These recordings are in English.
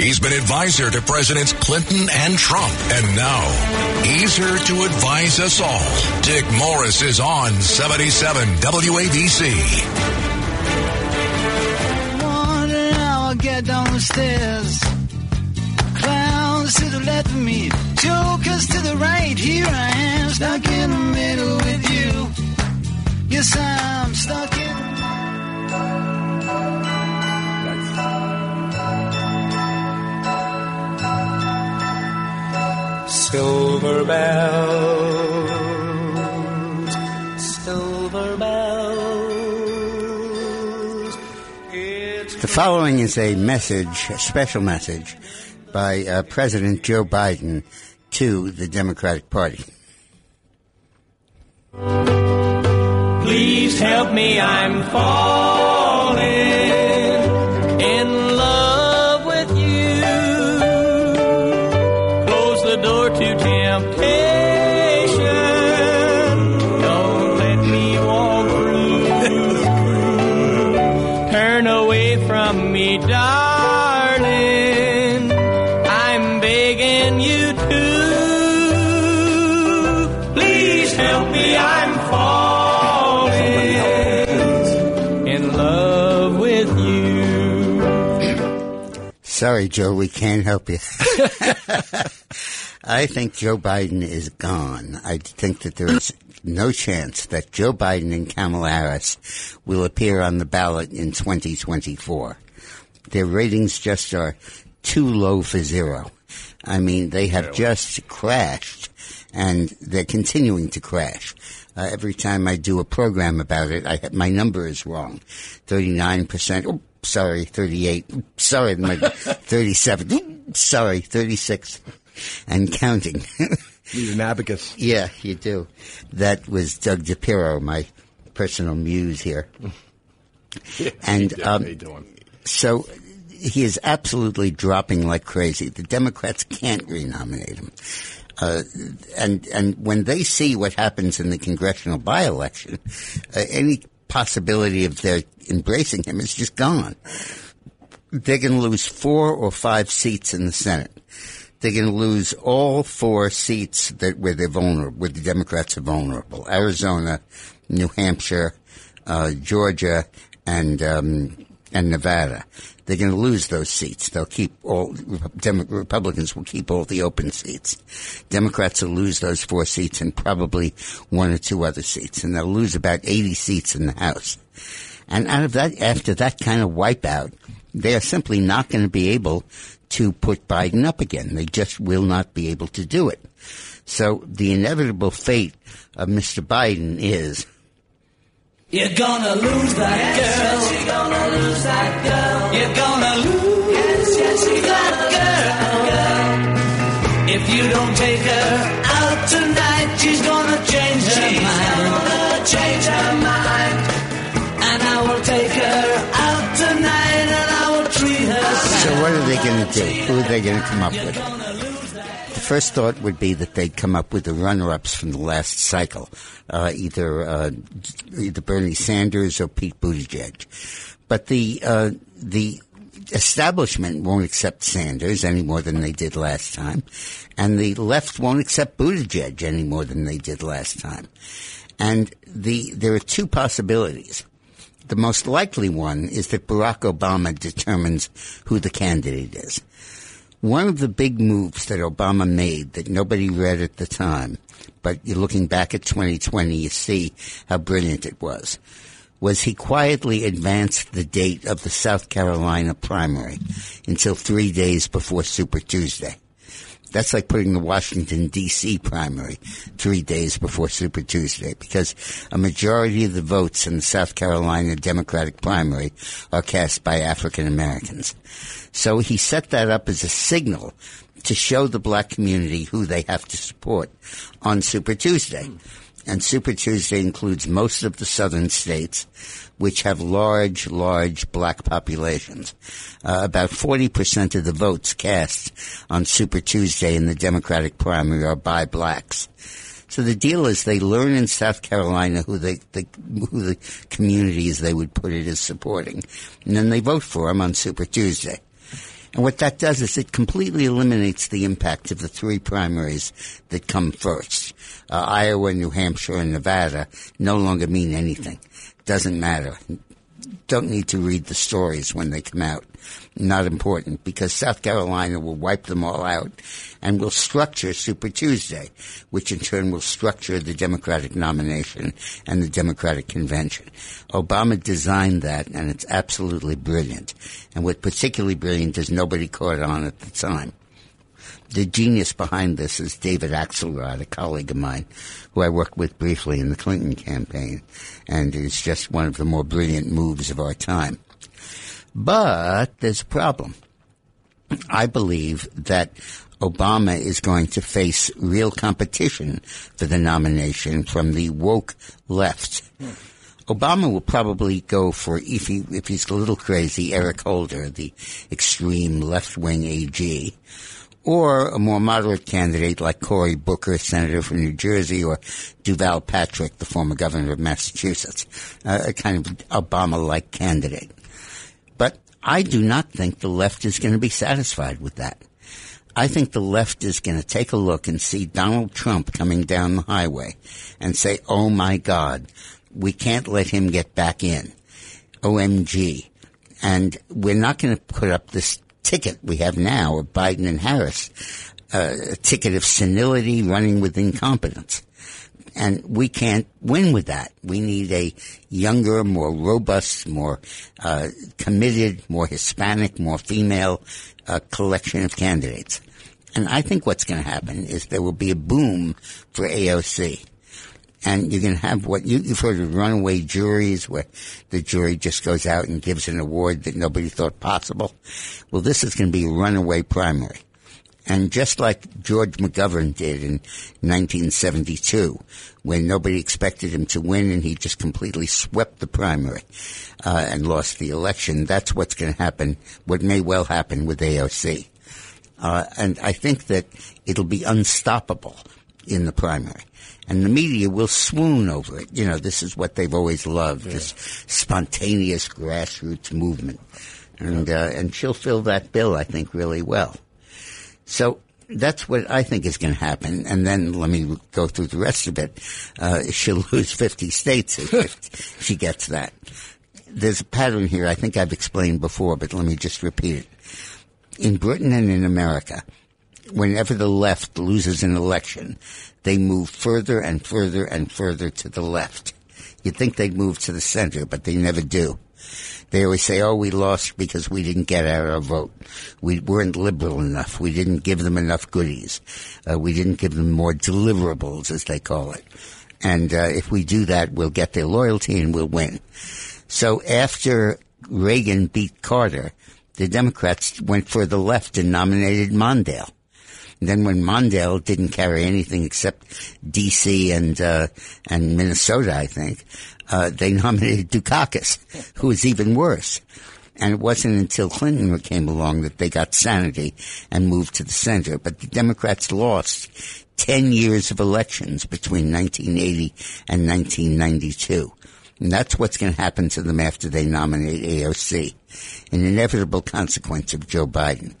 He's been advisor to Presidents Clinton and Trump, and now he's here to advise us all. Dick Morris is on 77 WABC. Wondering how get down the stairs. Clowns to the left of me, jokers to the right. Here I am, stuck in the middle with you. Yes, I'm stuck in. Silver bells, silver bells. The following is a message, a special message, by uh, President Joe Biden to the Democratic Party. Please help me, I'm falling Sorry, Joe, we can't help you. I think Joe Biden is gone. I think that there is no chance that Joe Biden and Kamala Harris will appear on the ballot in 2024. Their ratings just are too low for zero. I mean, they have just crashed, and they're continuing to crash. Uh, every time I do a program about it, I, my number is wrong. 39%. Oh, sorry, 38. Sorry, my 37. Sorry, 36. And counting. Need an abacus. yeah, you do. That was Doug DePiro, my personal muse here. And, um, so he is absolutely dropping like crazy. The Democrats can't renominate him. Uh, and and when they see what happens in the congressional by-election, uh, any possibility of their embracing him is just gone. They're going to lose four or five seats in the Senate. They're going to lose all four seats that where they're vulnerable, where the Democrats are vulnerable: Arizona, New Hampshire, uh, Georgia, and um, and Nevada. They're going to lose those seats. They'll keep all Dem- Republicans will keep all the open seats. Democrats will lose those four seats and probably one or two other seats, and they'll lose about 80 seats in the House. And out of that, after that kind of wipeout, they are simply not going to be able to put Biden up again. They just will not be able to do it. So the inevitable fate of Mr. Biden is You're gonna lose that girl. Yes, You're gonna lose that girl. You're gonna lose yes, yes, that girl. If you don't take her out tonight, she's gonna change her mind. She's Gonna change her mind. And I will take her out tonight, and I will treat her. So what are they going to do? Who are they going to come up with? First thought would be that they'd come up with the runner-ups from the last cycle, uh, either uh, either Bernie Sanders or Pete Buttigieg. But the uh, the establishment won't accept Sanders any more than they did last time, and the left won't accept Buttigieg any more than they did last time. And the there are two possibilities. The most likely one is that Barack Obama determines who the candidate is. One of the big moves that Obama made that nobody read at the time, but you're looking back at 2020, you see how brilliant it was, was he quietly advanced the date of the South Carolina primary until three days before Super Tuesday. That's like putting the Washington D.C. primary three days before Super Tuesday because a majority of the votes in the South Carolina Democratic primary are cast by African Americans. So he set that up as a signal to show the black community who they have to support on Super Tuesday. And Super Tuesday includes most of the southern states, which have large, large black populations. Uh, about 40% of the votes cast on Super Tuesday in the Democratic primary are by blacks. So the deal is they learn in South Carolina who the, the who the communities they would put it as supporting, and then they vote for them on Super Tuesday. And what that does is it completely eliminates the impact of the three primaries that come first. Uh, Iowa, New Hampshire, and Nevada no longer mean anything. Doesn't matter. Don't need to read the stories when they come out. Not important because South Carolina will wipe them all out and will structure Super Tuesday, which in turn will structure the Democratic nomination and the Democratic convention. Obama designed that and it's absolutely brilliant. And what particularly brilliant is nobody caught on at the time. The genius behind this is David Axelrod, a colleague of mine, who I worked with briefly in the Clinton campaign, and is just one of the more brilliant moves of our time. But there's a problem. I believe that Obama is going to face real competition for the nomination from the woke left. Obama will probably go for, if, he, if he's a little crazy, Eric Holder, the extreme left-wing AG, or a more moderate candidate like Cory Booker, senator from New Jersey, or Deval Patrick, the former governor of Massachusetts, uh, a kind of Obama-like candidate. But I do not think the left is going to be satisfied with that. I think the left is going to take a look and see Donald Trump coming down the highway and say, oh my God, we can't let him get back in. OMG. And we're not going to put up this ticket we have now of Biden and Harris, uh, a ticket of senility running with incompetence. And we can't win with that. We need a younger, more robust, more uh, committed, more Hispanic, more female uh, collection of candidates. And I think what's going to happen is there will be a boom for AOC. And you can have what you, have heard of runaway juries where the jury just goes out and gives an award that nobody thought possible. Well, this is going to be a runaway primary. And just like George McGovern did in 1972, when nobody expected him to win and he just completely swept the primary uh, and lost the election, that's what's going to happen, what may well happen with AOC. Uh, and I think that it'll be unstoppable in the primary. And the media will swoon over it. You know, this is what they've always loved, yeah. this spontaneous grassroots movement. And, uh, and she'll fill that bill, I think, really well. So that's what I think is going to happen. And then let me go through the rest of it. Uh, she'll lose 50 states if she gets that. There's a pattern here I think I've explained before, but let me just repeat it in Britain and in America, whenever the left loses an election, they move further and further and further to the left. You'd think they'd move to the center, but they never do. They always say, oh, we lost because we didn't get out our vote. We weren't liberal enough. We didn't give them enough goodies. Uh, we didn't give them more deliverables, as they call it. And uh, if we do that, we'll get their loyalty and we'll win. So after Reagan beat Carter, the Democrats went for the left and nominated Mondale. And then when Mondale didn't carry anything except D.C. and uh, and Minnesota, I think, uh, they nominated Dukakis, who was even worse. And it wasn't until Clinton came along that they got sanity and moved to the center. But the Democrats lost 10 years of elections between 1980 and 1992. And that's what's going to happen to them after they nominate AOC. An inevitable consequence of Joe Biden.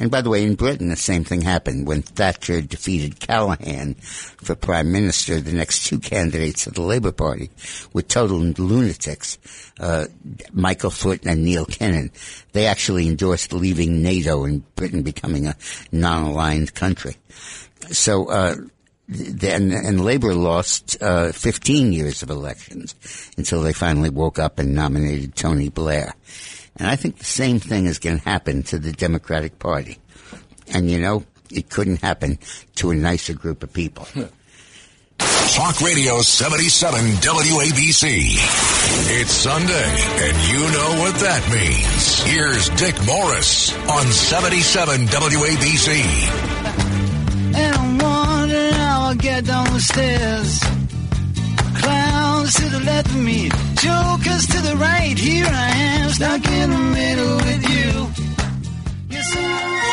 And by the way, in Britain, the same thing happened when Thatcher defeated Callaghan for prime minister. The next two candidates of the Labour Party were total lunatics, uh, Michael Foot and Neil Kinnock. They actually endorsed leaving NATO and Britain becoming a non-aligned country. So, uh, and, and Labor lost uh, 15 years of elections until they finally woke up and nominated Tony Blair. And I think the same thing is going to happen to the Democratic Party. And you know, it couldn't happen to a nicer group of people. Talk Radio 77 WABC. It's Sunday, and you know what that means. Here's Dick Morris on 77 WABC. I'll get down the stairs. Clowns to the left of me, jokers to the right. Here I am, stuck in the middle with you. Yes,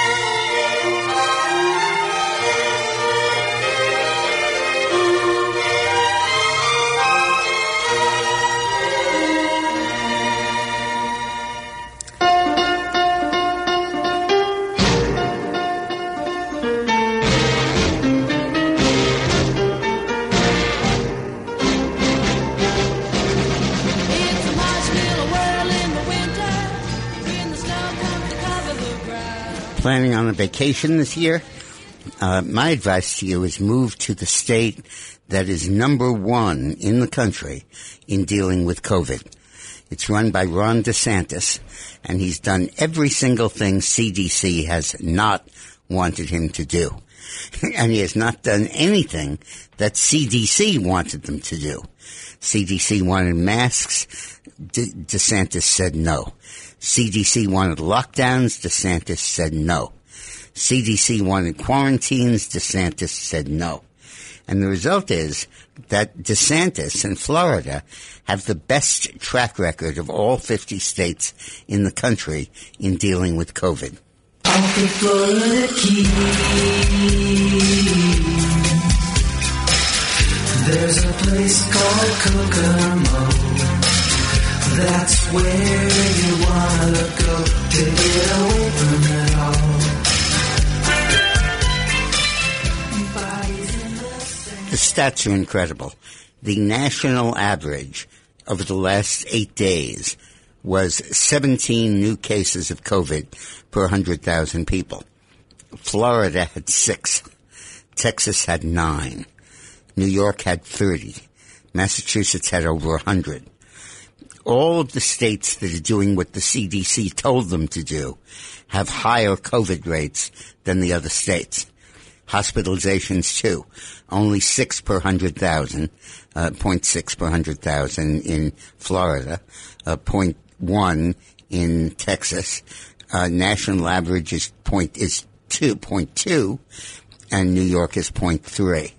Planning on a vacation this year? Uh, my advice to you is move to the state that is number one in the country in dealing with COVID. It's run by Ron DeSantis, and he's done every single thing CDC has not wanted him to do. and he has not done anything that CDC wanted them to do. CDC wanted masks. De- DeSantis said no. CDC wanted lockdowns. DeSantis said no. CDC wanted quarantines. DeSantis said no. And the result is that DeSantis and Florida have the best track record of all 50 states in the country in dealing with COVID. There's a place called Kokomo. That's where you wanna go to get away from it all. The stats are incredible. The national average over the last eight days was 17 new cases of COVID per 100,000 people. Florida had six. Texas had nine. New York had 30. Massachusetts had over 100. All of the states that are doing what the CDC told them to do have higher COVID rates than the other states. Hospitalizations too. Only six per hundred thousand, uh, 0.6 per hundred thousand in Florida, uh, 0.1 in Texas. Uh, national average is point, is 2.2 and New York is 0.3.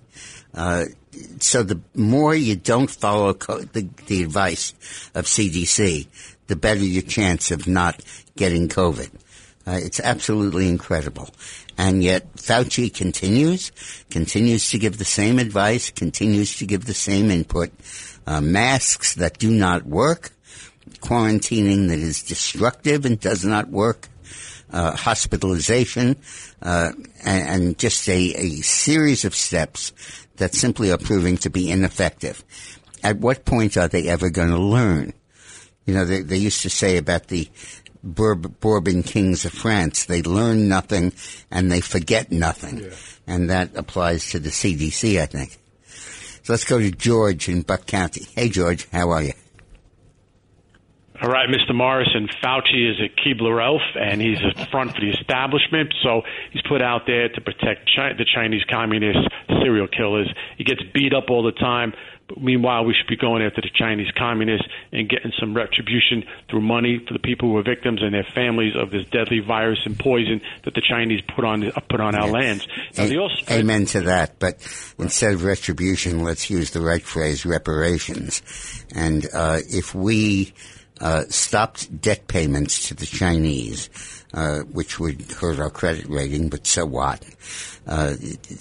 Uh, so the more you don't follow co- the, the advice of CDC, the better your chance of not getting COVID. Uh, it's absolutely incredible. And yet Fauci continues, continues to give the same advice, continues to give the same input. Uh, masks that do not work, quarantining that is destructive and does not work, uh, hospitalization, uh, and, and, just a, a series of steps that simply are proving to be ineffective. At what point are they ever going to learn? You know, they, they used to say about the Bourbon kings of France, they learn nothing and they forget nothing. Yeah. And that applies to the CDC, I think. So let's go to George in Buck County. Hey, George, how are you? All right, Mr. Morrison, Fauci is a Keebler elf, and he's a front for the establishment. So he's put out there to protect China, the Chinese communist serial killers. He gets beat up all the time. But meanwhile, we should be going after the Chinese communists and getting some retribution through money for the people who are victims and their families of this deadly virus and poison that the Chinese put on put on our lands. Now, a- also- amen to that. But instead of retribution, let's use the right phrase: reparations. And uh, if we uh, stopped debt payments to the Chinese, uh, which would hurt our credit rating, but so what? Uh,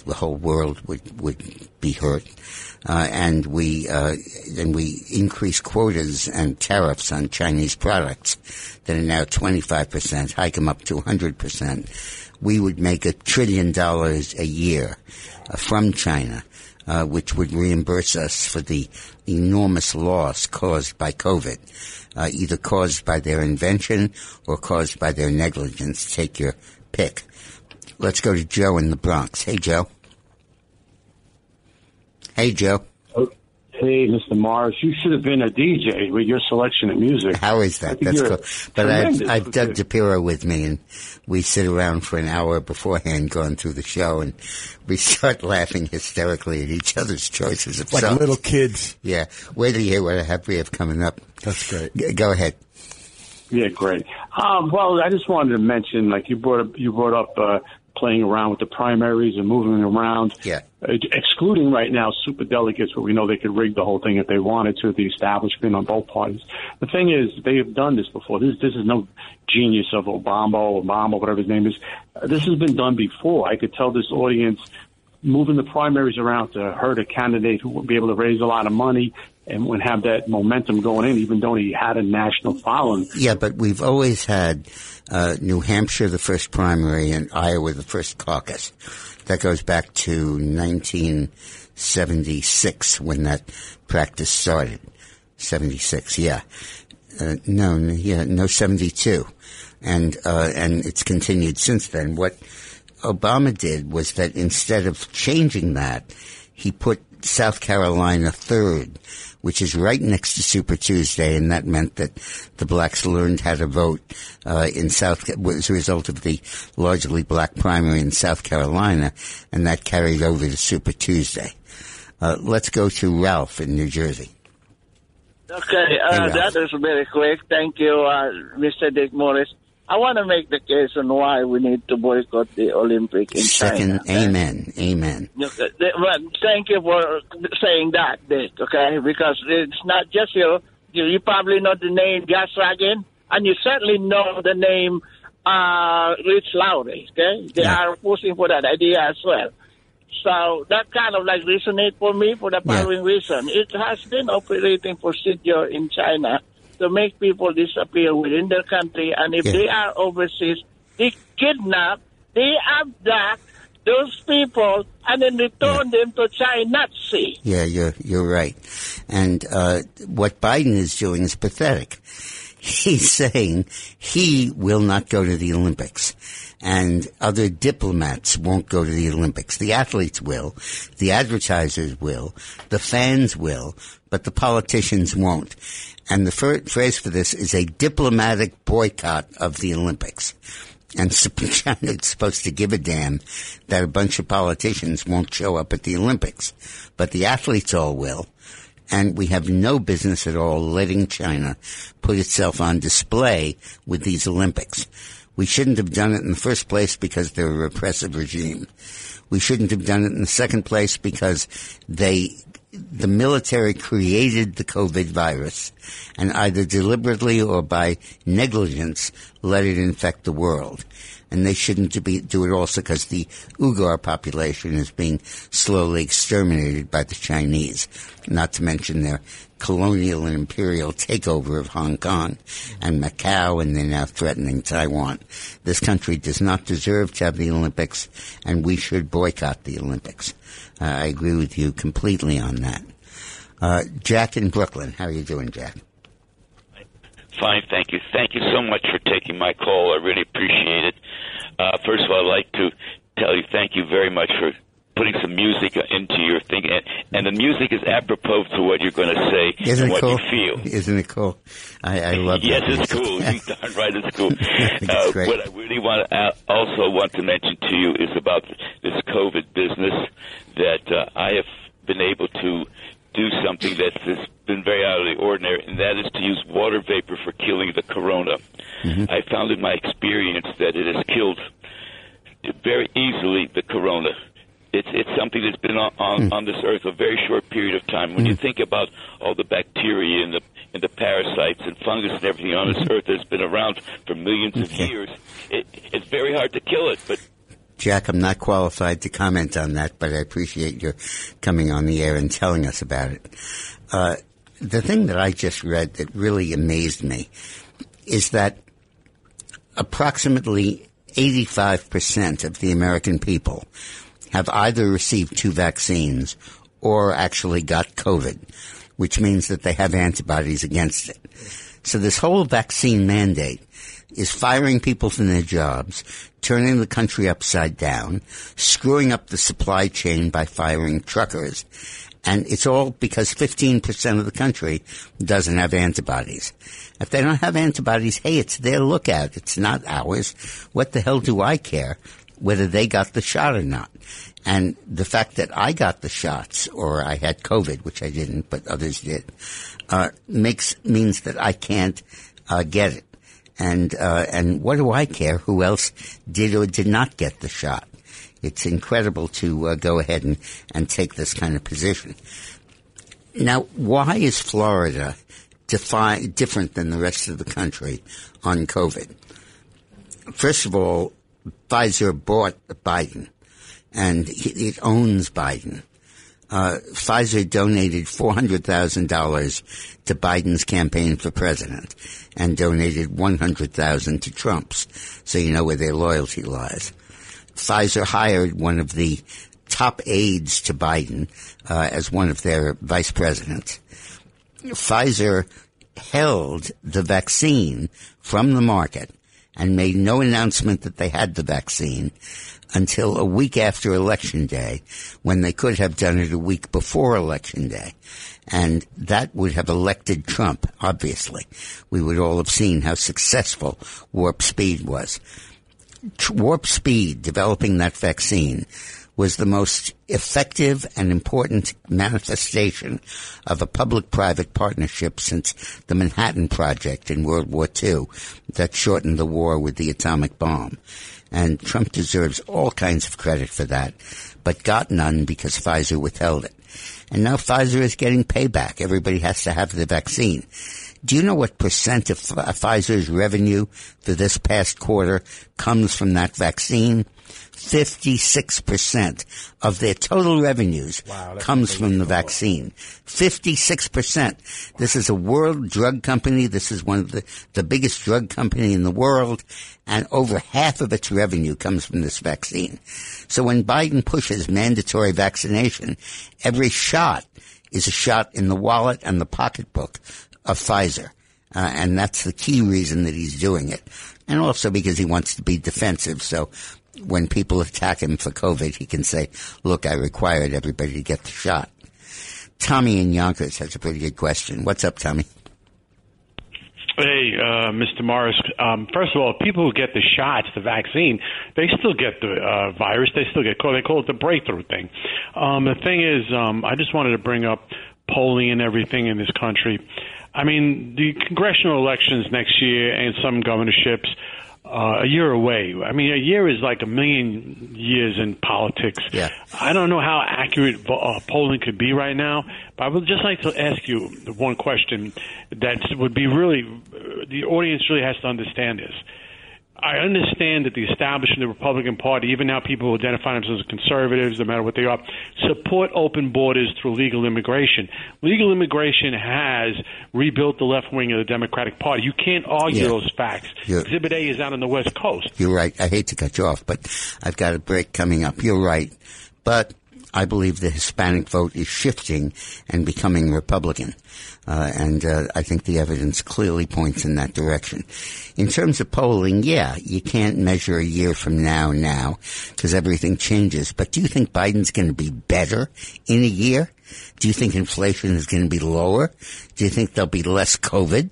the whole world would would be hurt, uh, and we uh, and we increase quotas and tariffs on Chinese products that are now twenty five percent, hike them up to hundred percent. We would make a trillion dollars a year from China. Uh, which would reimburse us for the enormous loss caused by COVID uh, either caused by their invention or caused by their negligence. Take your pick. Let's go to Joe in the Bronx. Hey, Joe. Hey, Joe. Hey, Mr. Morris, you should have been a DJ with your selection of music. How is that? That's cool. But I've, I've Doug DePiro with me, and we sit around for an hour beforehand going through the show, and we start laughing hysterically at each other's choices of like songs. little kids. Yeah. Wait till you hear what I have we have coming up. That's great. G- go ahead. Yeah, great. Um, well, I just wanted to mention, like you brought up, you brought up uh, playing around with the primaries and moving around. Yeah. Excluding right now super delegates, where we know they could rig the whole thing if they wanted to. The establishment on both parties. The thing is, they have done this before. This this is no genius of Obama or Obama, whatever his name is. This has been done before. I could tell this audience moving the primaries around to hurt a candidate who would be able to raise a lot of money and would have that momentum going in, even though he had a national following. Yeah, but we've always had uh, New Hampshire the first primary and Iowa the first caucus. That goes back to 1976 when that practice started. 76, yeah. Uh, no, yeah, no, 72. and uh, and it's continued since then. What Obama did was that instead of changing that, he put South Carolina third, which is right next to Super Tuesday, and that meant that the blacks learned how to vote uh, in South as a result of the largely black primary in South Carolina, and that carried over to Super Tuesday. Uh, let's go to Ralph in New Jersey. Okay, uh, Hey, that is very quick. Thank you, uh, Mr. Dick Morris. I want to make the case on why we need to boycott the Olympic in Second, China. amen, amen. Well, thank you for saying that, Dick. Okay, because it's not just you. You, you probably know the name Josh Rogin, and you certainly know the name uh, Rich Lowry. Okay, they Yeah. are pushing for that idea as well. So that kind of like resonate for me for the Yeah. following reason. It has been operating procedure in China to make people disappear within their country, and if Yeah. they are overseas, they kidnap, they abduct those people, and then return them to China. See, Yeah, you're you're right. And uh, what Biden is doing is pathetic. He's saying he will not go to the Olympics, and other diplomats won't go to the Olympics. The athletes will, the advertisers will, the fans will, but the politicians won't. And the phrase for this is a diplomatic boycott of the Olympics. And China's supposed to give a damn that a bunch of politicians won't show up at the Olympics. But the athletes all will. And we have no business at all letting China put itself on display with these Olympics. We shouldn't have done it in the first place because they're a repressive regime. We shouldn't have done it in the second place because they the military created the COVID virus and either deliberately or by negligence let it infect the world. And they shouldn't be, do it also because the Uyghur population is being slowly exterminated by the Chinese, not to mention their colonial and imperial takeover of Hong Kong and Macau, and they're now threatening Taiwan. This country does not deserve to have the Olympics, and we should boycott the Olympics. Uh, I agree with you completely on that. Uh, Jack in Brooklyn, how are you doing, Jack? Fine, thank you. Thank you so much for taking my call. I really appreciate it. Uh, first of all, I'd like to tell you thank you very much for putting some music into your thing, and, and the music is apropos to what you're going to say Isn't and what cool? you feel. Isn't it cool? I, I love yes, it's cool. You're darn right, it's cool. it's uh, great. what I really want to uh, also want to mention to you is about this COVID business that uh, I have been able to do something that has been very out of the ordinary, and that is to use water vapor for killing the corona. Mm-hmm. I found in my experience that it has killed very easily the corona. It's it's something that's been on, on, on this earth a very short period of time. When you think about all the bacteria and the and the parasites and fungus and everything on this earth that's been around for millions of years, it, it's very hard to kill it. But Jack, I'm not qualified to comment on that, but I appreciate your coming on the air and telling us about it. Uh, the thing that I just read that really amazed me is that approximately 85% of the American people have either received two vaccines or actually got COVID, which means that they have antibodies against it. So this whole vaccine mandate is firing people from their jobs, turning the country upside down, screwing up the supply chain by firing truckers. And it's all because 15% of the country doesn't have antibodies. If they don't have antibodies, hey, it's their lookout. It's not ours. What the hell do I care whether they got the shot or not? And the fact that I got the shots, or I had COVID, which I didn't, but others did, uh, makes means that I can't uh, get it. And uh, and what do I care who else did or did not get the shot? It's incredible to uh, go ahead and, and take this kind of position. Now, why is Florida defi- different than the rest of the country on COVID? First of all, Pfizer bought Biden, and it owns Biden. Uh, Pfizer donated $400,000 to Biden's campaign for president and donated 100,000 to Trump's. So you know where their loyalty lies. Pfizer hired one of the top aides to Biden uh, as one of their vice presidents. Pfizer held the vaccine from the market and made no announcement that they had the vaccine until a week after election day when they could have done it a week before election day. And that would have elected Trump, obviously. We would all have seen how successful Warp Speed was. Warp Speed, developing that vaccine, was the most effective and important manifestation of a public-private partnership since the Manhattan Project in World War II that shortened the war with the atomic bomb. And Trump deserves all kinds of credit for that, but got none because Pfizer withheld it. And now Pfizer is getting payback. Everybody has to have the vaccine. Do you know what percent of Pfizer's revenue for this past quarter comes from that vaccine? 56% of their total revenues wow, comes from the vaccine. 56%. This is a world drug company. This is one of the, the biggest drug company in the world. And over half of its revenue comes from this vaccine. So when Biden pushes mandatory vaccination, every shot is a shot in the wallet and the pocketbook of Pfizer. Uh, and that's the key reason that he's doing it. And also because he wants to be defensive. So when people attack him for COVID, he can say, look, I required everybody to get the shot. Tommy in Yonkers has a pretty good question. What's up, Tommy? Hey, uh, Mr. Morris. Um, first of all, people who get the shots, the vaccine, they still get the uh, virus. They still get called. They call it the breakthrough thing. Um, the thing is, um, I just wanted to bring up polling and everything in this country. I mean, the congressional elections next year and some governorships uh, a year away. I mean, a year is like a million years in politics. Yeah. I don't know how accurate uh, polling could be right now, but I would just like to ask you one question that would be really, the audience really has to understand this. I understand that the establishment of the Republican Party, even now people who identify themselves as conservatives, no matter what they are, support open borders through legal immigration. Legal immigration has rebuilt the left wing of the Democratic Party. You can't argue yeah. those facts. You're, Exhibit A is out on the West Coast. You're right. I hate to cut you off, but I've got a break coming up. You're right. But I believe the Hispanic vote is shifting and becoming Republican. Uh, and uh, I think the evidence clearly points in that direction. In terms of polling, yeah, you can't measure a year from now now because everything changes. But do you think Biden's going to be better in a year? Do you think inflation is going to be lower? Do you think there'll be less COVID?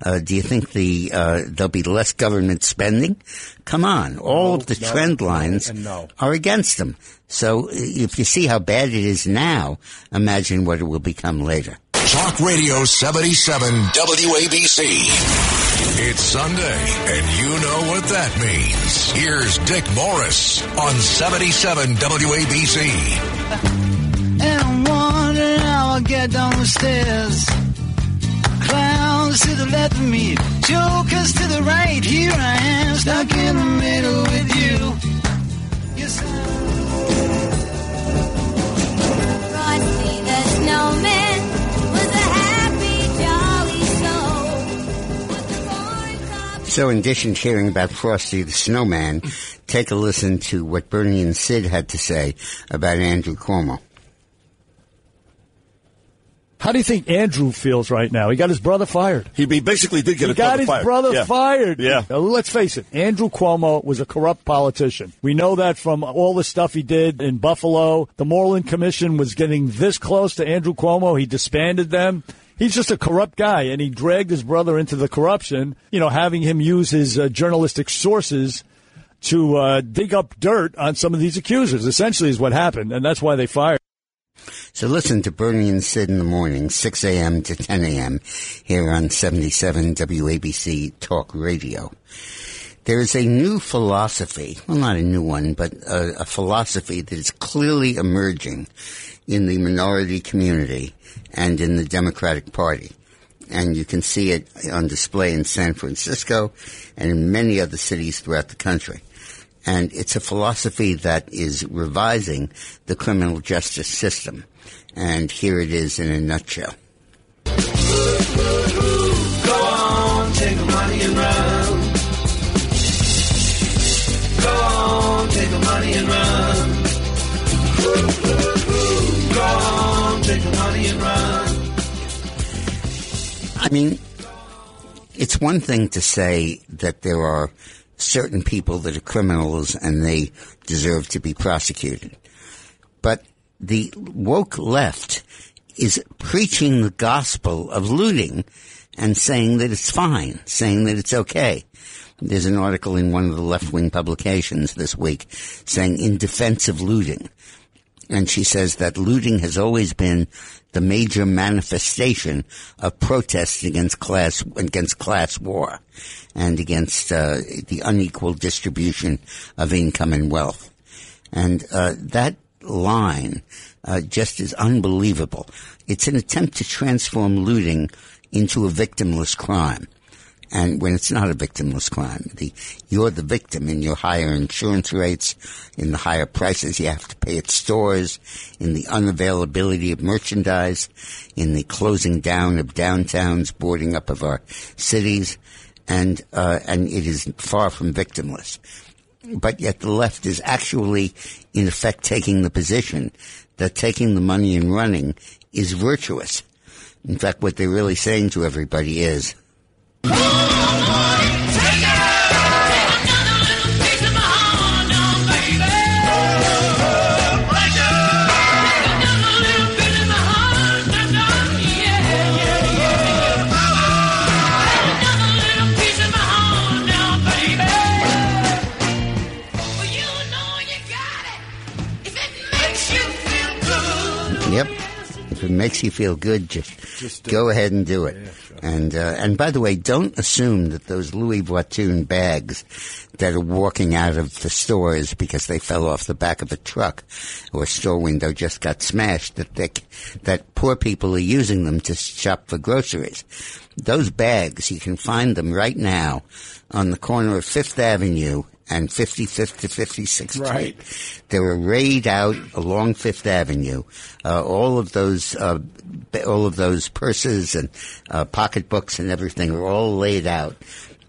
Uh, do you think the uh, there'll be less government spending? Come on, all no, of the no, trend lines no. are against them. So if you see how bad it is now, imagine what it will become later. Talk Radio 77 WABC. It's Sunday, and you know what that means. Here's Dick Morris on 77 WABC. I'll get down the stairs. Clowns to the left of me, jokers to the right. Here I am, stuck in the middle with you. Yes, Frosty the snowman. So, in addition to hearing about Frosty the Snowman, take a listen to what Bernie and Sid had to say about Andrew Cuomo. How do you think Andrew feels right now? He got his brother fired. He, basically did get he got his fired. brother yeah. fired. Yeah. Now, let's face it. Andrew Cuomo was a corrupt politician. We know that from all the stuff he did in Buffalo. The Moreland Commission was getting this close to Andrew Cuomo. He disbanded them he's just a corrupt guy, and he dragged his brother into the corruption. You know, having him use his uh, journalistic sources to uh, dig up dirt on some of these accusers. Essentially, is what happened, and that's why they fired. So listen to Bernie and Sid in the morning, 6 a.m. to 10 a.m. here on 77 WABC Talk Radio. There is a new philosophy, well, not a new one, but a, a philosophy that is clearly emerging in the minority community and in the Democratic Party. And you can see it on display in San Francisco and in many other cities throughout the country. And it's a philosophy that is revising the criminal justice system. And here it is in a nutshell. Go on, take the money and run. Go on, take the money and run. Go on, take the money and run. I mean, it's one thing to say that there are certain people that are criminals and they deserve to be prosecuted. But the woke left is preaching the gospel of looting and saying that it's fine, saying that it's okay. There's an article in one of the left wing publications this week saying in defense of looting. And she says that looting has always been the major manifestation of protest against class, against class war and against uh, the unequal distribution of income and wealth. And uh, that line uh, just is unbelievable. It's an attempt to transform looting into a victimless crime. And when it's not a victimless crime, the, you're the victim in your higher insurance rates, in the higher prices you have to pay at stores, in the unavailability of merchandise, in the closing down of downtowns, boarding up of our cities, and uh, and it is far from victimless. But yet the left is actually, in effect, taking the position that taking the money and running is virtuous. In fact, what they're really saying to everybody is, makes you feel good, just, Just go it. ahead and do it. And uh, and by the way, don't assume that those Louis Vuitton bags that are walking out of the stores because they fell off the back of a truck or a store window just got smashed that they, that poor people are using them to shop for groceries. Those bags, you can find them right now on the corner of Fifth Avenue and 55th to 56th Street. Right. They were arrayed out along Fifth Avenue. Uh, all of those, uh, all of those purses and uh, pocketbooks and everything are all laid out.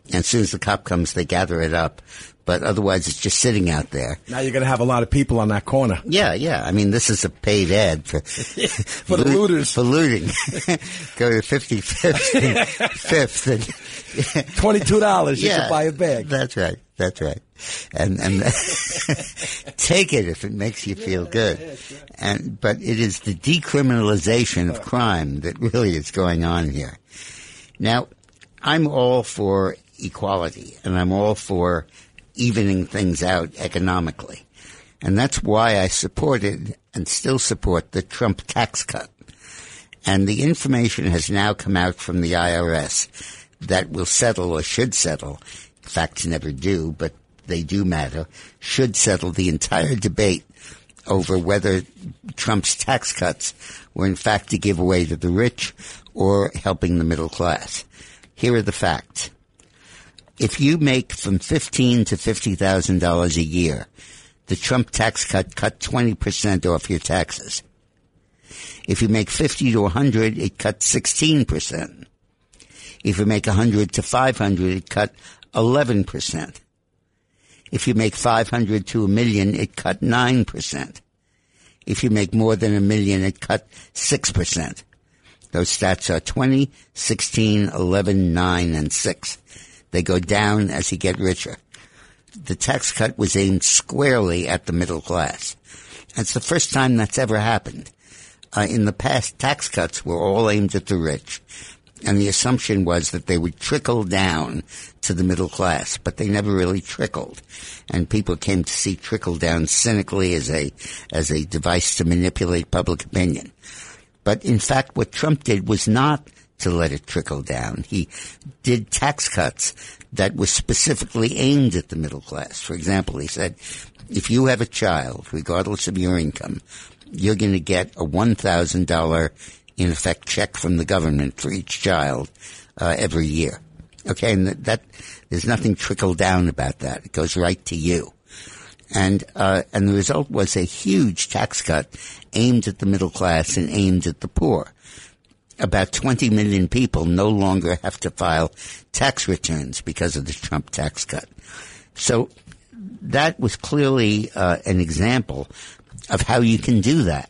And as soon as the cop comes, they gather it up. But otherwise, it's just sitting out there. Now you're going to have a lot of people on that corner. Yeah, yeah. I mean, this is a paid ad for For the loot- looters. For looting. Go to 55th and 5th and $22 you can buy a bag. That's right. That's right. And and take it if it makes you feel good. And but it is the decriminalization of crime that really is going on here. Now, I'm all for equality and I'm all for evening things out economically. And that's why I supported and still support the Trump tax cut. And the information has now come out from the IRS that will settle or should settle. Facts never do, but they do matter. Should settle the entire debate over whether Trump's tax cuts were in fact to give away to the rich or helping the middle class. Here are the facts. If you make from fifteen to fifty thousand dollars a year, the Trump tax cut cut twenty percent off your taxes. If you make 50 to 100, it cut 16%. If you make 100 to 500, it cut 11%. If you make 500 to a million, it cut 9%. If you make more than a million, it cut 6%. Those stats are 20, 16, 11, 9, and 6. They go down as you get richer. The tax cut was aimed squarely at the middle class. It's the first time that's ever happened. Uh, in the past, tax cuts were all aimed at the rich, and the assumption was that they would trickle down to the middle class, but they never really trickled. And people came to see trickle down cynically as a as a device to manipulate public opinion. But in fact, what Trump did was not to let it trickle down. He did tax cuts that were specifically aimed at the middle class. For example, he said, if you have a child, regardless of your income, you're going to get a $1,000 in effect check from the government for each child uh, every year. Okay, and that, there's nothing trickle down about that. It goes right to you. And uh, and the result was a huge tax cut aimed at the middle class and aimed at the poor. About 20 million people no longer have to file tax returns because of the Trump tax cut. So that was clearly uh, an example of how you can do that,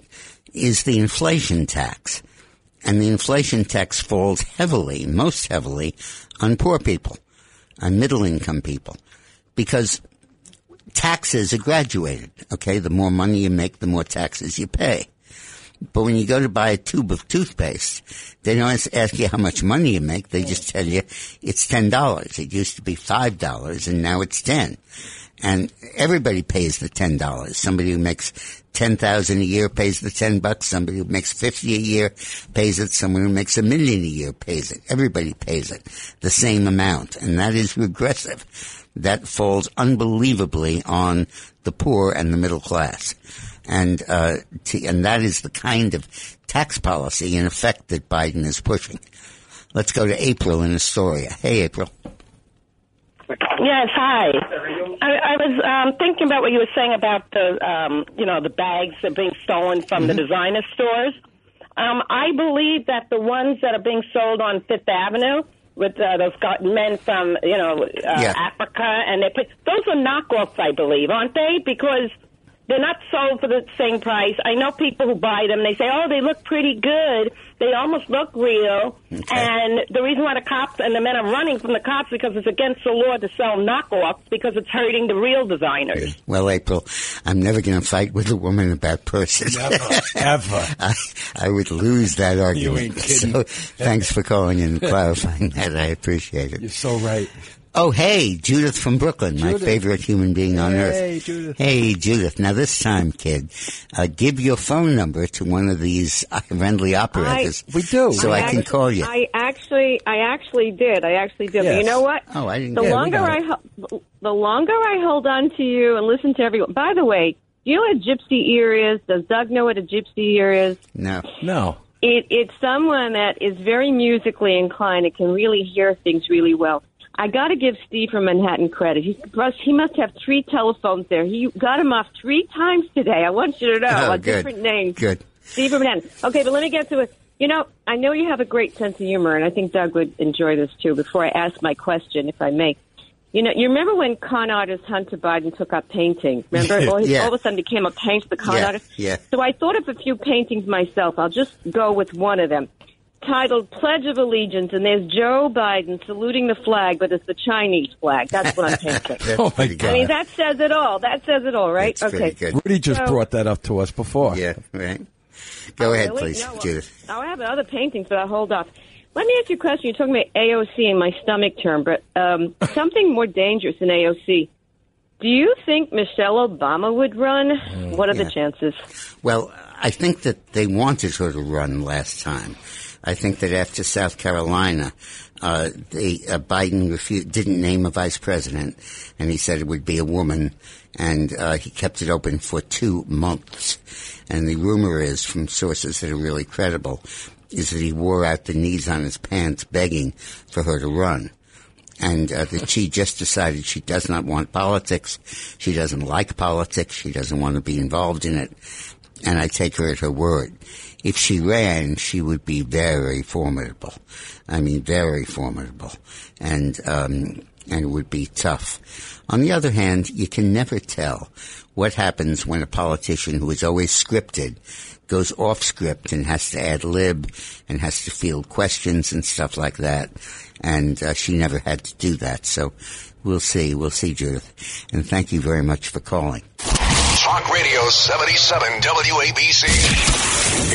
is the inflation tax. And the inflation tax falls heavily, most heavily, on poor people, on middle income people. Because taxes are graduated, okay? The more money you make, the more taxes you pay. But when you go to buy a tube of toothpaste, they don't ask you how much money you make. They just tell you it's ten dollars. It used to be five dollars, and now it's ten. And everybody pays the ten dollars. Somebody who makes ten thousand a year pays the ten bucks. Somebody who makes fifty a year pays it. Someone who makes a million a year pays it. Everybody pays it the same amount, and that is regressive. That falls unbelievably on the poor and the middle class and uh, to, and that is the kind of tax policy in effect that Biden is pushing. Let's go to April in Astoria. Hey, April. Yes, hi. I, I was um, thinking about what you were saying about the, um, you know, the bags that are being stolen from the designer stores. Um, I believe that the ones that are being sold on Fifth Avenue with uh, those got men from, you know, uh, Yeah. Africa, and they put those are knockoffs, I believe, aren't they? Because they're not sold for the same price. I know people who buy them. They say, "Oh, they look pretty good. They almost look real." And the reason why the cops and the men are running from the cops because it's against the law to sell knockoffs because it's hurting the real designers. Well, April, I'm never going to fight with a woman about purses. Never, ever. I, I would lose that argument. ain't kidding. So, thanks for calling and clarifying that. I appreciate it. You're so right. Oh, hey, Judith from Brooklyn, my favorite human being on earth. Hey, Judith. Hey, Judith. Now, this time, kid, uh, give your phone number to one of these friendly operators. We do. So I, I can act- call you. I actually, I actually did. I actually did. But Yes. you know what? Oh, I didn't The get longer I, ho- the longer I hold on to you and listen to everyone. By the way, do you know what a gypsy ear is? Does Doug know what a gypsy ear is? No. No. It, it's someone that is very musically inclined and can really hear things really well. I got to give Steve from Manhattan credit. He, he must have three telephones there. He got him off three times today. I want you to know Oh, a good. different name. Good. Steve from Manhattan. Okay, but let me get to it. You know, I know you have a great sense of humor, and I think Doug would enjoy this too. Before I ask my question, if I may, you know, you remember when con artist Hunter Biden took up painting? Remember, all, Yeah. all of a sudden became a painter, the con Yeah, artist. yeah. So I thought of a few paintings myself. I'll just go with one of them, titled "Pledge of Allegiance," and there's Joe Biden saluting the flag, but it's the Chinese flag. That's what I'm painting. Oh, my God. I mean, that says it all. That says it all, right? That's okay. good. Rudy just So- brought that up to us before. Yeah, right. Go Oh, ahead, really? please, No, well, Judith. I have other paintings, but I'll hold off. Let me ask you a question. You're talking about AOC and my stomach term, but um, something more dangerous than AOC. Do you think Michelle Obama would run? what are yeah. the chances? Well, I think that they wanted her to run last time. I think that after South Carolina, uh, they, uh, Biden refu- didn't name a vice president, and he said it would be a woman, and uh, he kept it open for two months. And the rumor is, from sources that are really credible, is that he wore out the knees on his pants begging for her to run and uh, that she just decided she does not want politics. She doesn't like politics. She doesn't want to be involved in it. And I take her at her word. If she ran, she would be very formidable. I mean, very formidable, and um, and it would be tough. On the other hand, you can never tell what happens when a politician who is always scripted goes off script and has to ad lib and has to field questions and stuff like that. And uh, she never had to do that. So we'll see. We'll see, Judith. And thank you very much for calling. Talk Radio 77 WABC.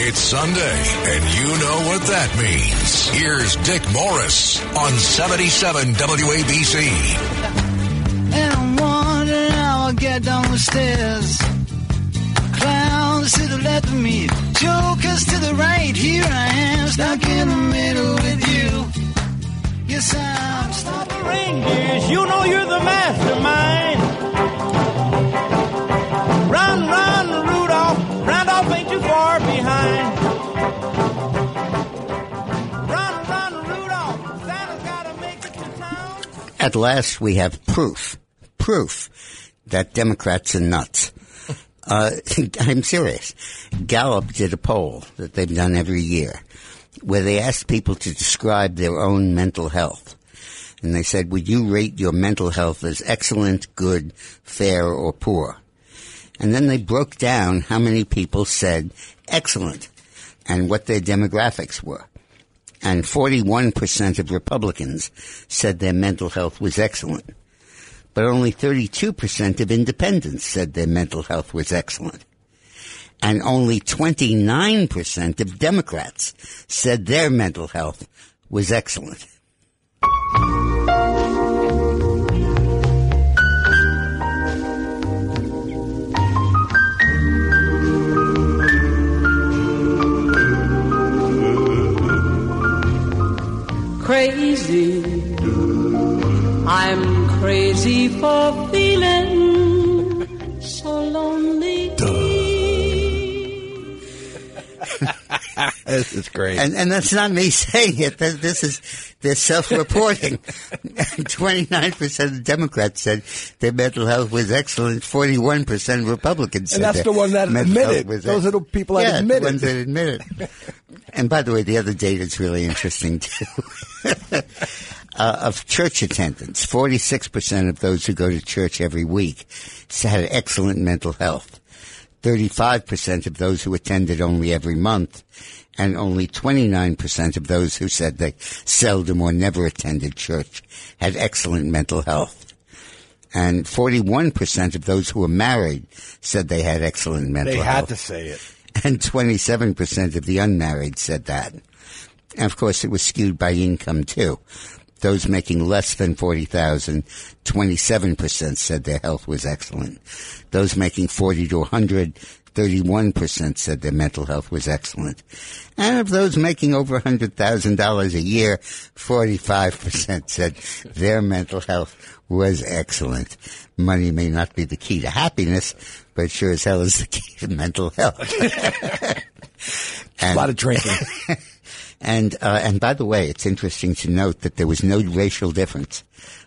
It's Sunday, and you know what that means. Here's Dick Morris on 77 WABC. And I'm wondering how I'll get down the stairs. Clowns to the left of me, jokers to the right. Here I am, stuck in the middle with you. Yes, I'm stuck. Reindeers, you know you're the mastermind. Run, run, Rudolph. Randolph ain't too far behind. Run, run, Rudolph. Santa's gotta make it to town. At last, we have proof, proof that Democrats are nuts. Uh, I'm serious. Gallup did a poll that they've done every year where they asked people to describe their own mental health. And they said, would you rate your mental health as excellent, good, fair, or poor? And then they broke down how many people said excellent and what their demographics were. And 41% of Republicans said their mental health was excellent. But only 32% of independents said their mental health was excellent. And only 29% of Democrats said their mental health was excellent. Crazy. I'm crazy for feeling this is great. And, and that's not me saying it. This is they're self-reporting. Twenty-nine percent of Democrats said their mental health was excellent. Forty-one percent of Republicans said And that's the one that mental admit health Those are the people that yeah, admit the ones that admit it. and by the way, the other data is really interesting too. uh, of church attendance, forty-six percent of those who go to church every week had excellent mental health. 35% of those who attended only every month, and only 29% of those who said they seldom or never attended church had excellent mental health. And 41% of those who were married said they had excellent mental They health. They had to say it. And 27% of the unmarried said that. And of course, it was skewed by income too. Those making less than 40,000, 27% said their health was excellent. Those making 40 to 100, 31% said their mental health was excellent. And of those making over $100,000 a year, 45% said their mental health was excellent. Money may not be the key to happiness, but sure as hell is the key to mental health. a lot of drinking. And uh, and by the way, it's interesting to note that there was no racial difference.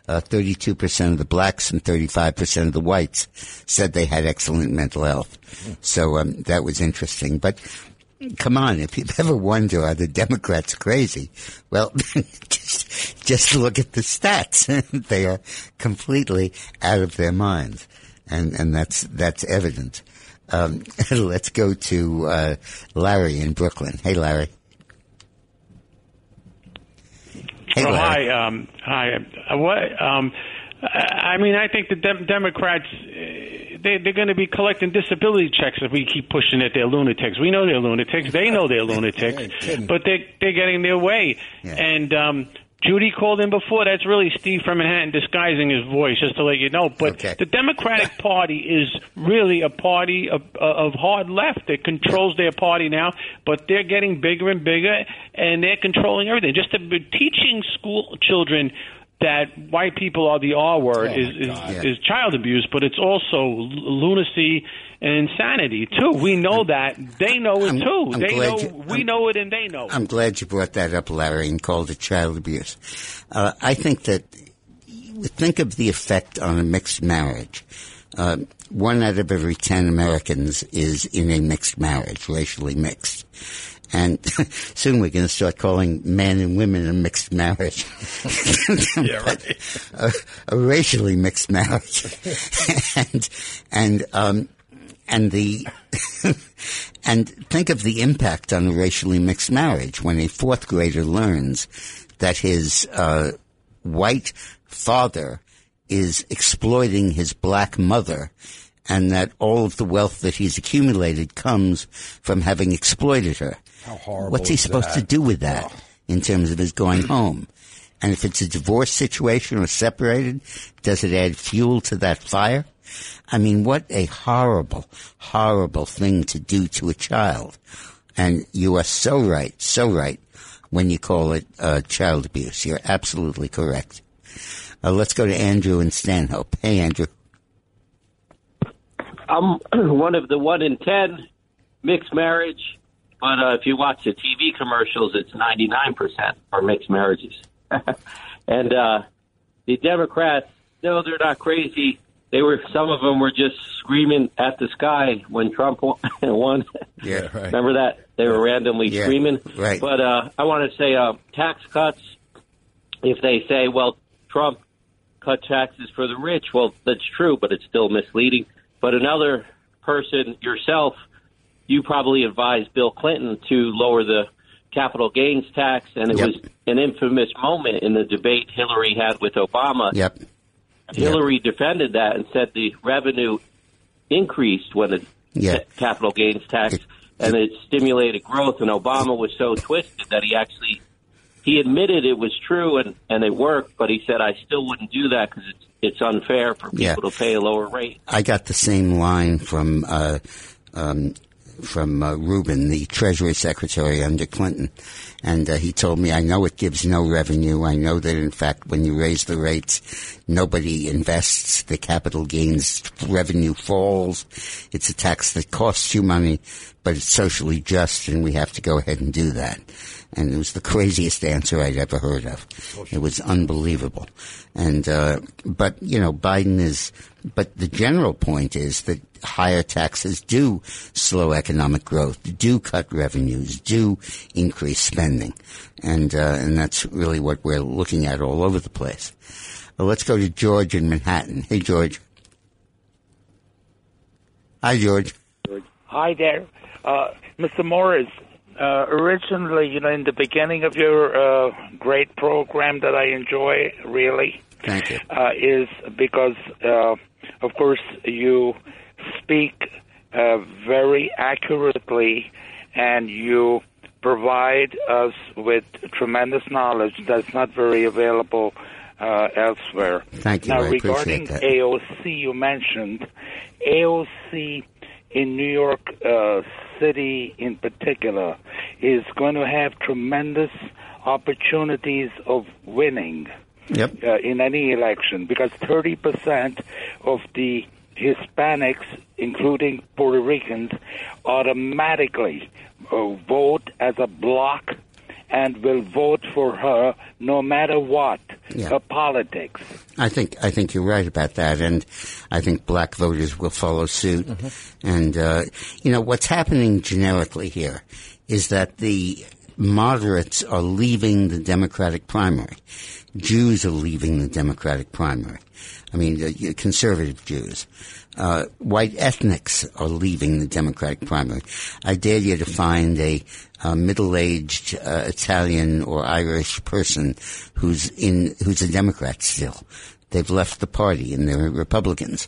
Uh, 32% of the blacks and 35% of the whites said they had excellent mental health. So um, that was interesting. But come on, if you've ever wonder are the Democrats crazy, well, just just look at the stats. they are completely out of their minds, and and that's that's evident. Um, let's go to uh, Larry in Brooklyn. Hey, Larry. Hey, Larry. hi, um, hi. Uh, What? Um, I mean, I think the Dem- Democrats uh, they, they're going to be collecting disability checks if we keep pushing that they're lunatics. We know they're lunatics. They know they're lunatics, but they they're getting their way. And um, Judy called in before. That's really Steve from Manhattan disguising his voice, just to let you know. But the Democratic Party is really a party of, of hard left that controls their party now. But they're getting bigger and bigger, and they're controlling everything. Just to be teaching school children that white people are the R word oh, is is, is child abuse, but it's also l- lunacy and insanity too. We know that. They know it too. I'm they know you- we know it, and they know. it. I'm glad you brought that up, Larry, and called it child abuse. Uh, I think that think of the effect on a mixed marriage. Uh, one out of every ten Americans is in a mixed marriage, racially mixed. And soon we're going to start calling men and women a mixed marriage. yeah, right. a, a racially mixed marriage. and, and, um, and the, and think of the impact on a racially mixed marriage when a fourth grader learns that his, uh, white father is exploiting his black mother and that all of the wealth that he's accumulated comes from having exploited her. How horrible What's he supposed to do with that in terms of his going home? And if it's a divorce situation or separated, does it add fuel to that fire? I mean, what a horrible, horrible thing to do to a child. And you are so right, so right when you call it uh, child abuse. You're absolutely correct. Uh, let's go to Andrew and Stanhope. Hey, Andrew. I'm one of the one in ten mixed marriage, but uh, if you watch the TV commercials, it's 99% are mixed marriages. and uh, the Democrats, no, they're not crazy. They were some of them were just screaming at the sky when Trump won. Yeah, right. Remember that they were randomly Yeah, screaming. right. But uh, I want to say uh, tax cuts. If they say, well, Trump cut taxes for the rich, well, that's true, but it's still misleading. But another person yourself, you probably advised Bill Clinton to lower the capital gains tax, and it Yep. was an infamous moment in the debate Hillary had with Obama. Yep. Hillary defended that and said the revenue increased when the Yeah. capital gains tax, and it stimulated growth. And Obama was so twisted that he actually he admitted it was true and and it worked, but he said I still wouldn't do that because it's it's unfair for people Yeah. to pay a lower rate. I got the same line from uh, um, from uh, Rubin, the Treasury Secretary under Clinton, and uh, he told me, "I know it gives no revenue. I know that in fact, when you raise the rates, nobody invests. The capital gains revenue falls. It's a tax that costs you money, but it's socially just, and we have to go ahead and do that." And it was the craziest answer I'd ever heard of. It was unbelievable. And, uh, but, you know, Biden is, but the general point is that higher taxes do slow economic growth, do cut revenues, do increase spending. And, uh, and that's really what we're looking at all over the place. Well, let's go to George in Manhattan. Hey, George. Hi, George. Hi there, uh, Mr. Morris. Uh, originally, you know, in the beginning of your uh, great program that I enjoy, really, Thank you. uh, is because, uh, of course, you speak uh, very accurately and you provide us with tremendous knowledge that's not very available uh, elsewhere. Thank you. Now, I appreciate regarding. AOC, you mentioned AOC in New York uh, City, in particular, is going to have tremendous opportunities of winning Yep. uh, in any election because 30% of the Hispanics, including Puerto Ricans, automatically uh, vote as a bloc and will vote for her no matter what Yeah. her politics. I think I think you're right about that, and I think black voters will follow suit. And uh, you know what's happening generically here is that the moderates are leaving the Democratic primary. Jews are leaving the Democratic primary. I mean, the conservative Jews. Uh, white ethnics are leaving the Democratic primary. I dare you to find a, uh middle-aged uh, Italian or Irish person who's in who's a Democrat still. They've left the party and they're Republicans.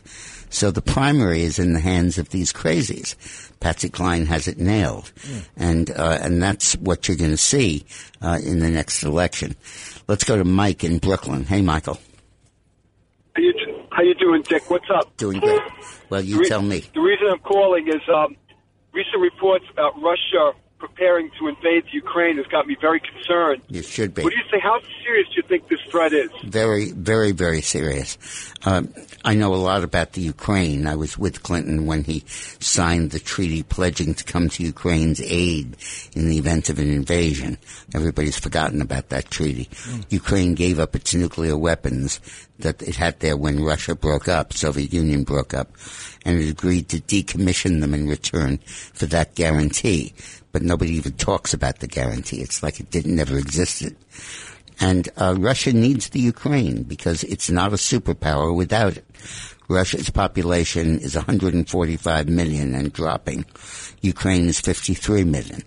So the primary is in the hands of these crazies. Patsy Cline has it nailed, and uh, and that's what you're going to see uh, in the next election. Let's go to Mike in Brooklyn. Hey, Michael. How you, how you doing, Dick? What's up? Doing good. Well, you Re- tell me. The reason I'm calling is um, recent reports about Russia preparing to invade Ukraine has got me very concerned. You should be. What do you say? How serious do you think this threat is? Very, very, very serious. Um, I know a lot about the Ukraine. I was with Clinton when he signed the treaty pledging to come to Ukraine's aid in the event of an invasion. Everybody's forgotten about that treaty. Ukraine gave up its nuclear weapons that it had there when Russia broke up, Soviet Union broke up, and it agreed to decommission them in return for that guarantee. But nobody even talks about the guarantee. It's like it didn't never existed. And uh, Russia needs the Ukraine because it's not a superpower without it. Russia's population is 145 million and dropping. Ukraine is 53 million.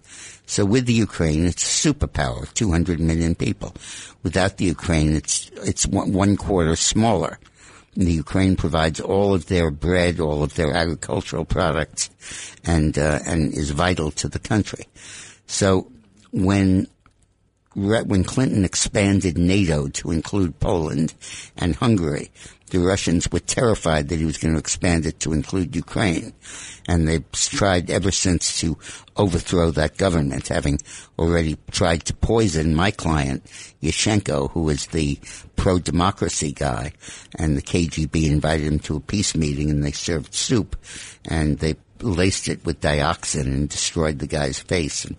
So with the Ukraine, it's a superpower, 200 million people. Without the Ukraine, it's it's one, quarter smaller. The Ukraine provides all of their bread, all of their agricultural products, and uh, and is vital to the country. So when when Clinton expanded NATO to include Poland and Hungary, the Russians were terrified that he was going to expand it to include Ukraine. And they've tried ever since to overthrow that government, having already tried to poison my client, Yushchenko, who was the pro-democracy guy. And the KGB invited him to a peace meeting and they served soup. And they laced it with dioxin and destroyed the guy's face and,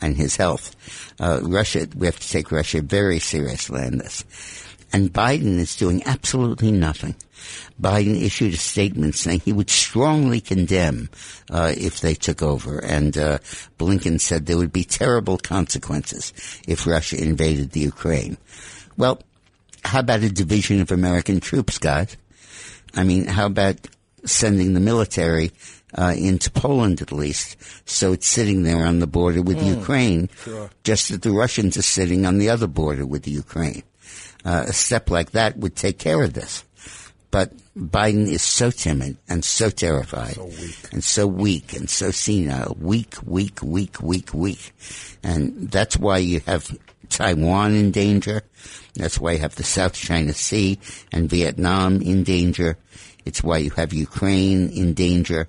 and his health. Uh, Russia, we have to take Russia very seriously on this. And Biden is doing absolutely nothing. Biden issued a statement saying he would strongly condemn uh, if they took over, and uh, Blinken said there would be terrible consequences if Russia invaded the Ukraine. Well, how about a division of American troops, guys? I mean, how about sending the military uh, into Poland at least. So it's sitting there on the border with Mm, Ukraine, sure. just as the Russians are sitting on the other border with the Ukraine. Uh, a step like that would take care of this. But Biden is so timid and so terrified and so weak and so senile. Weak, weak, weak, weak, weak. And that's why you have Taiwan in danger. That's why you have the South China Sea and Vietnam in danger. It's why you have Ukraine in danger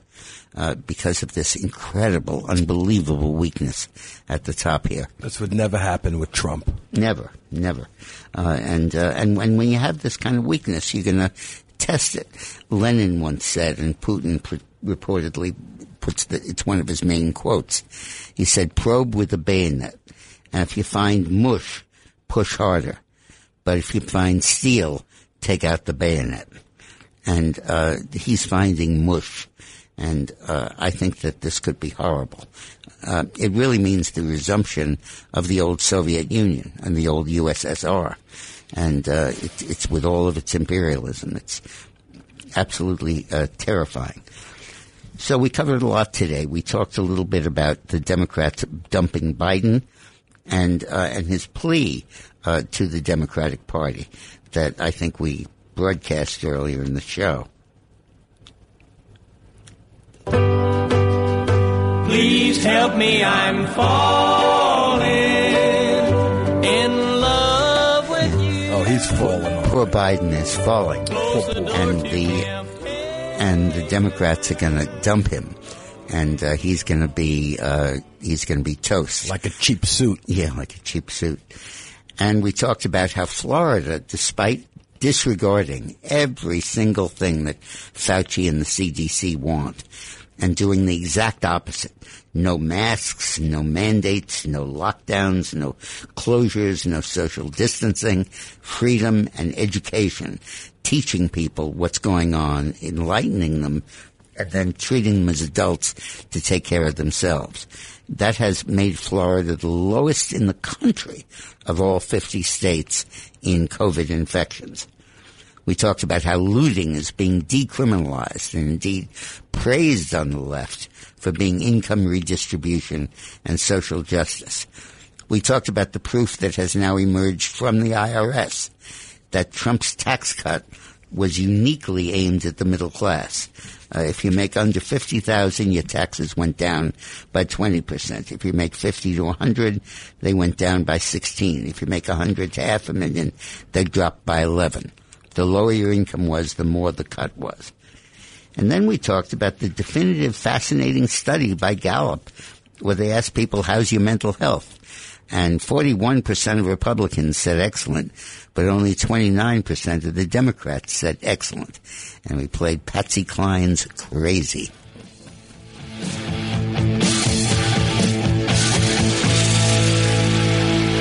uh, because of this incredible, unbelievable weakness at the top here. This would never happen with Trump. Never, never. Uh, and, uh, and when, when you have this kind of weakness, you're going to test it. Lenin once said, and Putin pr- reportedly puts the, it's one of his main quotes. He said, probe with a bayonet. And if you find mush, push harder. But if you find steel, take out the bayonet. And, uh, he's finding mush. And, uh, I think that this could be horrible. Uh, it really means the resumption of the old Soviet Union and the old USSR. And, uh, it, it's with all of its imperialism. It's absolutely, uh, terrifying. So we covered a lot today. We talked a little bit about the Democrats dumping Biden and uh, and his plea to the Democratic Party that I think we broadcast earlier in the show. Please help me, I'm falling in love with you. Oh, he's falling. Poor Biden is falling, and the and the Democrats are going to dump him, and uh, he's going to be uh, he's going to be toast like a cheap suit. Yeah, like a cheap suit. And we talked about how Florida, despite disregarding every single thing that Fauci and the CDC want, and doing the exact opposite. No masks, no mandates, no lockdowns, no closures, no social distancing, freedom and education, teaching people what's going on, enlightening them, and then treating them as adults to take care of themselves. That has made Florida the lowest in the country of all 50 states in COVID infections. We talked about how looting is being decriminalized and indeed praised on the left for being income redistribution and social justice. We talked about the proof that has now emerged from the IRS that Trump's tax cut was uniquely aimed at the middle class. Uh, if you make under 50,000, your taxes went down by 20%. If you make 50 to 100, they went down by 16. If you make 100 to half a million, they dropped by 11. The lower your income was, the more the cut was. And then we talked about the definitive, fascinating study by Gallup where they asked people, how's your mental health? And 41% of Republicans said excellent, but only 29% of the Democrats said excellent. And we played Patsy Cline's Crazy.